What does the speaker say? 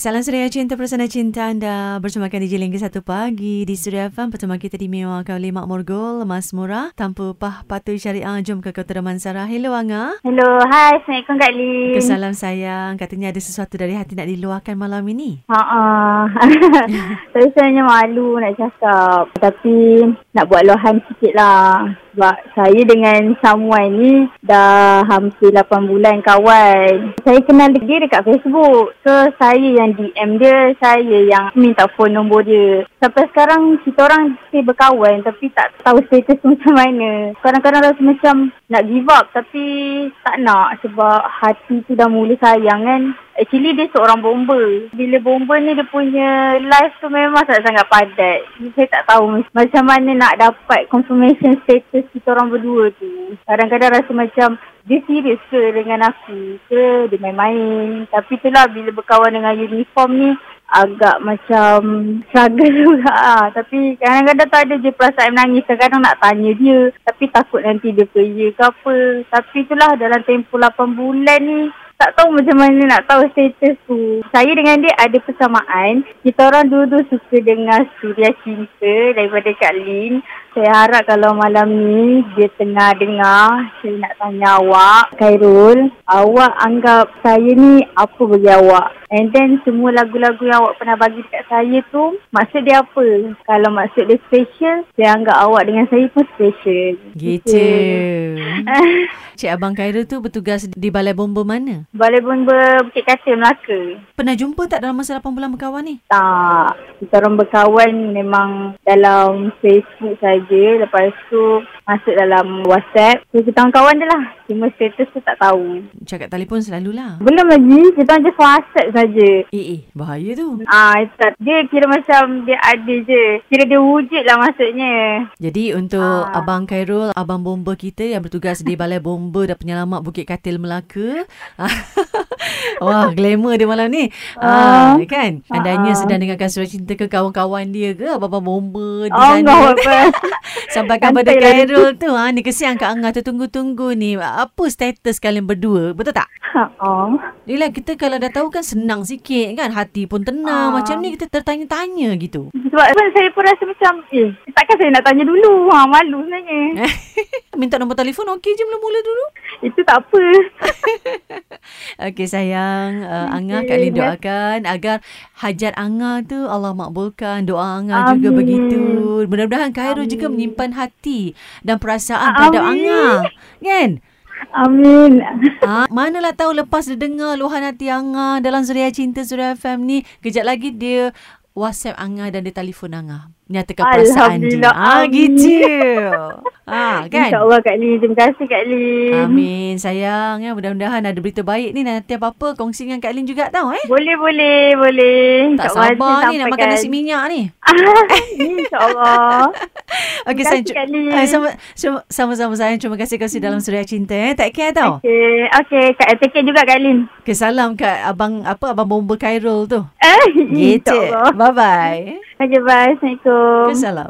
Salam Suria Cinta Persana Cinta anda bersamakan DJ Lingga satu pagi di Suria FM. Pertemuan kita dimewakan oleh Mak Morgul, Mas Murah, tanpa pah patuh syariah. Jom ke Kota Damansara. Hello Anga. Hello, hai. Assalamualaikum Kak Lin. Kesalam sayang. Katanya ada sesuatu dari hati nak diluahkan malam ini. Ha Saya sebenarnya malu nak cakap. Tapi nak buat luahan sikit lah. Sebab saya dengan someone ni dah hampir 8 bulan kawan. Saya kenal dia dekat Facebook. So, saya yang DM dia, saya yang minta phone nombor dia. Sampai sekarang kita orang masih berkawan tapi tak tahu status macam mana. Kadang-kadang rasa macam nak give up tapi tak nak sebab hati tu dah mula sayang kan. Actually dia seorang bomba. Bila bomba ni dia punya life tu memang sangat-sangat padat. Saya tak tahu macam mana nak dapat confirmation status kita orang berdua tu. Kadang-kadang rasa macam dia serius ke dengan aku ke dia main-main. Tapi itulah bila berkawan dengan uniform ni agak macam struggle juga lah. Tapi kadang-kadang tak ada je perasaan menangis. Kadang-kadang nak tanya dia. Tapi takut nanti dia pergi ke apa. Tapi itulah dalam tempoh 8 bulan ni tak tahu macam mana nak tahu status tu. Saya dengan dia ada persamaan. Kita orang dua-dua suka dengar Suria Cinta daripada Kak Lin. Saya harap kalau malam ni dia tengah dengar, saya nak tanya awak, Khairul, awak anggap saya ni apa bagi awak? And then semua lagu-lagu yang awak pernah bagi dekat saya tu, maksud dia apa? Kalau maksud dia special, saya anggap awak dengan saya pun special. Gitu. Cik Abang Khairul tu bertugas di Balai Bomba mana? Balai Bomba Bukit Katil, Melaka. Pernah jumpa tak dalam masa 8 bulan berkawan ni? Tak. Kita orang berkawan memang dalam Facebook saja. Lepas tu masuk dalam WhatsApp. So, kita orang kawan je lah. Cuma status tu tak tahu. Cakap telefon selalulah. Belum lagi. Kita orang just WhatsApp saja. Eh, eh. Bahaya tu. Ah, tak. Dia kira macam dia ada je. Kira dia wujud lah maksudnya. Jadi untuk Ah. Abang Khairul, Abang Bomba kita yang bertugas di Balai Bomba dan Penyelamat Bukit Katil Melaka. Wah, glamour dia malam ni. Ah, Ah. kan? Andainya Ah. sedang dengarkan surat cinta ke kawan-kawan dia ke Abang Bomba di Oh, sana. enggak apa. Sampaikan Khairul tu. Ha, ni kesian Kak Angah tu tunggu-tunggu ni. Apa status kalian berdua? Betul tak? Oh. Yelah kita kalau dah tahu kan senang sikit kan. Hati pun tenang. Ah. Macam ni kita tertanya-tanya gitu. Sebab saya pun rasa macam, eh, takkan saya nak tanya dulu. Ha, malu sebenarnya. Minta nombor telefon okey je mula-mula dulu. Itu tak apa. Okey sayang, uh, Angah Okey, Kak Lin ya. doakan agar hajat Angah tu Allah makbulkan. Doa Angah juga Amin. begitu. Mudah-mudahan Khairul juga menyimpan hati dan perasaan terhadap. Angah. Kan? Amin. Ha, manalah tahu lepas dia dengar luahan hati Angah dalam Suria Cinta Suria FM ni, kejap lagi dia WhatsApp Angah dan dia telefon Angah. Nyatakan perasaan dia. Ah, gitu. Ha, kan? InsyaAllah Kak Lin. Terima kasih Kak Lin. Amin sayang ya mudah-mudahan ada berita baik ni nanti apa-apa kongsi dengan Kak Lin juga tau eh. Boleh, boleh, boleh. Tak sabar ni nak makan nasi minyak ni. InsyaAllah. Okey Lin. Eh, sama, sama- sama-sama sayang. Terima kasih kasih dalam Suria Cinta eh. Take care tau. Okay, okay. Kak, take care juga Kak Lin. Okay, salam kat abang apa abang bomba Khairul tu. Eh, Gitu. Bye bye. Okay, bye. Assalamualaikum. Kesalam.